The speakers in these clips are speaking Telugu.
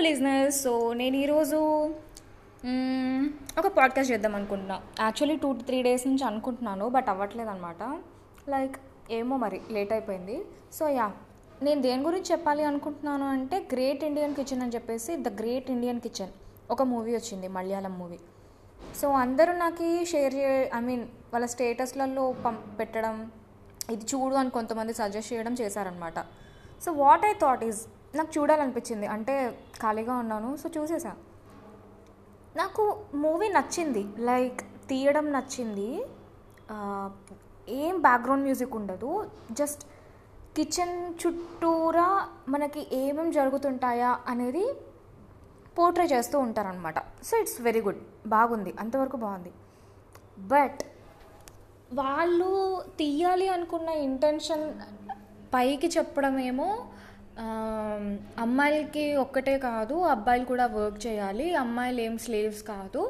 లిజనర్స్ సో నేను ఈరోజు ఒక పాడ్కాస్ట్ చేద్దాం అనుకుంటున్నా. యాక్చువల్లీ టూ త్రీ డేస్ నుంచి అనుకుంటున్నాను బట్ అవ్వట్లేదు అనమాట లైక్ ఏమో మరి లేట్ అయిపోయింది. సో యా నేను దేని గురించి చెప్పాలి అనుకుంటున్నాను అంటే గ్రేట్ ఇండియన్ కిచెన్ అని చెప్పేసి ద గ్రేట్ ఇండియన్ కిచెన్ ఒక మూవీ వచ్చింది మలయాళం మూవీ సో అందరూ నాకు షేర్ చే ఐ మీన్ వాళ్ళ స్టేటస్లలో పం పెట్టడం ఇది చూడు అని కొంతమంది సజెస్ట్ చేయడం చేశారనమాట so what I thought is నాకు చూడాలనిపించింది. అంటే ఖాళీగా ఉన్నాను సో చూసేసా. నాకు మూవీ నచ్చింది. లైక్ తీయడం నచ్చింది. ఏం బ్యాక్గ్రౌండ్ మ్యూజిక్ ఉండదు. జస్ట్ కిచెన్ చుట్టూరా మనకి ఏమేమి జరుగుతుంటాయా అనేది పోర్ట్రే చేస్తూ ఉంటారనమాట సో ఇట్స్ వెరీ గుడ్. బాగుంది. అంతవరకు బాగుంది. బట్ వాళ్ళు తీయాలి అనుకున్న ఇంటెన్షన్ పైకి చెప్పడమేమో అమ్మాయిలకి ఒక్కటే కాదు అబ్బాయిలు కూడా వర్క్ చేయాలి. అమ్మాయిలు ఏం స్లేవ్స్ కాదు.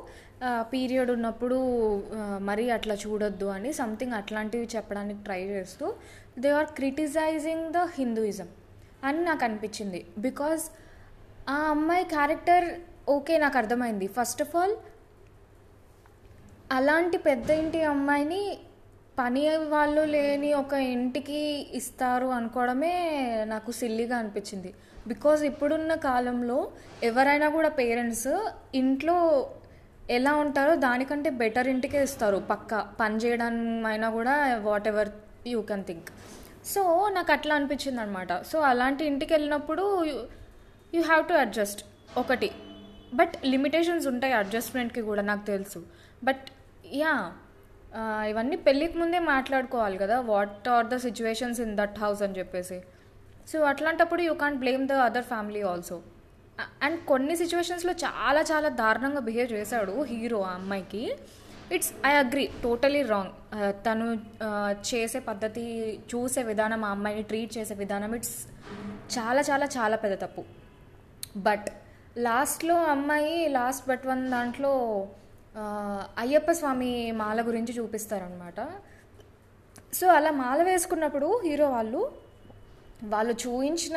పీరియడ్ ఉన్నప్పుడు మరీ అట్లా చూడొద్దు అని సంథింగ్ అట్లాంటివి చెప్పడానికి ట్రై చేస్తూ they are criticising the Hinduism అని నాకు అనిపించింది. బికాజ్ ఆ అమ్మాయి క్యారెక్టర్ ఓకే నాకు అర్థమైంది. ఫస్ట్ ఆఫ్ ఆల్ అలాంటి పెద్ద ఇంటి అమ్మాయిని పని వాళ్ళు లేని ఒక ఇంటికి ఇస్తారు అనుకోవడమే నాకు సిల్లీగా అనిపించింది. బికాజ్ ఇప్పుడున్న కాలంలో ఎవరైనా కూడా పేరెంట్స్ ఇంట్లో ఎలా ఉంటారో దానికంటే బెటర్ ఇంటికే ఇస్తారు. పక్క పని చేయడానికి అయినా కూడా whatever you can think so నాకు అట్లా అనిపించింది అనమాట సో అలాంటి ఇంటికి వెళ్ళినప్పుడు యూ హ్యావ్ టు అడ్జస్ట్ ఒకటి. బట్ లిమిటేషన్స్ ఉంటాయి అడ్జస్ట్మెంట్కి కూడా నాకు తెలుసు. బట్ యా ఇవన్నీ పెళ్ళికి ముందే మాట్లాడుకోవాలి కదా. What are the situations in that house అని చెప్పేసి. సో అట్లాంటప్పుడు you can't blame the other family also and కొన్ని సిచ్యువేషన్స్లో చాలా చాలా దారుణంగా బిహేవ్ చేశాడు హీరో ఆ అమ్మాయికి. It's I agree totally wrong తను చేసే పద్ధతి చూసే విధానం ఆ అమ్మాయిని ట్రీట్ చేసే విధానం ఇట్స్ చాలా చాలా చాలా పెద్ద తప్పు. బట్ లాస్ట్లో అమ్మాయి లాస్ట్ బట్ వన్ దాంట్లో అయ్యప్ప స్వామి మాల గురించి చూపిస్తారనమాట సో అలా మాల వేసుకున్నప్పుడు హీరో వాళ్ళు వాళ్ళు చూపించిన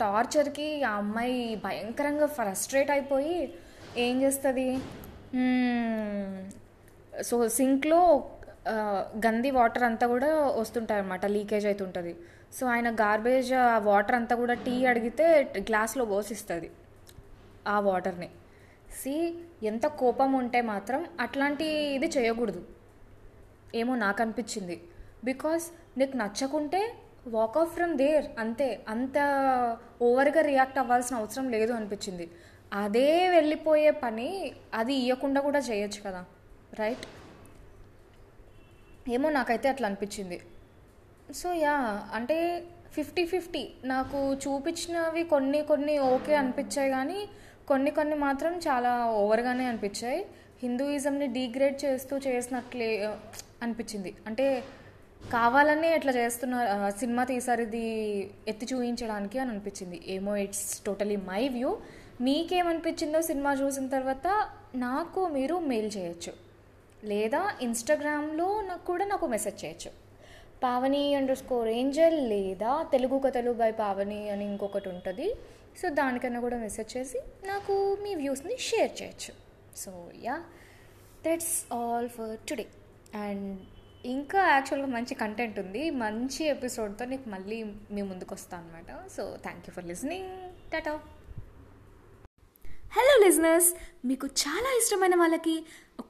టార్చర్కి ఆ అమ్మాయి భయంకరంగా ఫ్రస్ట్రేట్ అయిపోయి ఏం చేస్తుంది? సో సింక్లో గంది వాటర్ అంతా కూడా వస్తుంటాయి అనమాట లీకేజ్ అవుతుంటుంది సో ఆయన గార్బేజ్ ఆ వాటర్ అంతా కూడా టీ అడిగితే గ్లాస్లో పోసిస్తుంది ఆ వాటర్ని సి ఎంత కోపం ఉంటే మాత్రం అట్లాంటి ఇది చేయకూడదు. ఏమో నాకు అనిపించింది బికాస్ నీకు నచ్చకుంటే వాక్ ఆఫ్ ఫ్రమ్ దేర్ అంతే. అంత ఓవర్గా రియాక్ట్ అవ్వాల్సిన అవసరం లేదు అనిపించింది. అదే వెళ్ళిపోయే పని అది ఇవ్వకుండా కూడా చేయొచ్చు కదా. రైట్ ఏమో నాకైతే అట్లా అనిపించింది. సో యా అంటే ఫిఫ్టీ ఫిఫ్టీ నాకు చూపించినవి కొన్ని కొన్ని ఓకే అనిపించాయి కానీ కొన్ని కొన్ని మాత్రం చాలా ఓవర్గానే అనిపించాయి. హిందూయిజంని డీగ్రేడ్ చేస్తూ చేసినట్లే అనిపించింది. అంటే కావాలనే ఇట్లా చేస్తున్నారు సినిమా తీసారు ఇది ఎత్తి చూపించడానికి అని అనిపించింది. ఏమో ఇట్స్ టోటలీ మై వ్యూ మీకేమనిపించిందో సినిమా చూసిన తర్వాత నాకు మీరు మెయిల్ చేయొచ్చు. లేదా ఇన్స్టాగ్రామ్లో నాకు కూడా నాకు మెసేజ్ చేయొచ్చు. పావని అండర్ స్కోర్ ఏంజల్ లేదా తెలుగు కథలు బై పావని అని ఇంకొకటి ఉంటుంది. సో దానికన్నా కూడా మెసేజ్ చేసి నాకు మీ వ్యూస్ని షేర్ చేయొచ్చు. So yeah that's all for today and ఇంకా యాక్చువల్గా మంచి కంటెంట్ ఉంది. మంచి ఎపిసోడ్తో నీకు మళ్ళీ మీ ముందుకు వస్తాను అనమాట so thank you for listening tata hello listeners మీకు చాలా ఇష్టమైన వాళ్ళకి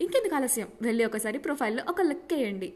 ఇంకెందుకు ఆలస్యం? వెళ్ళి ఒకసారి ప్రొఫైల్లో ఒక లుక్ వేయండి.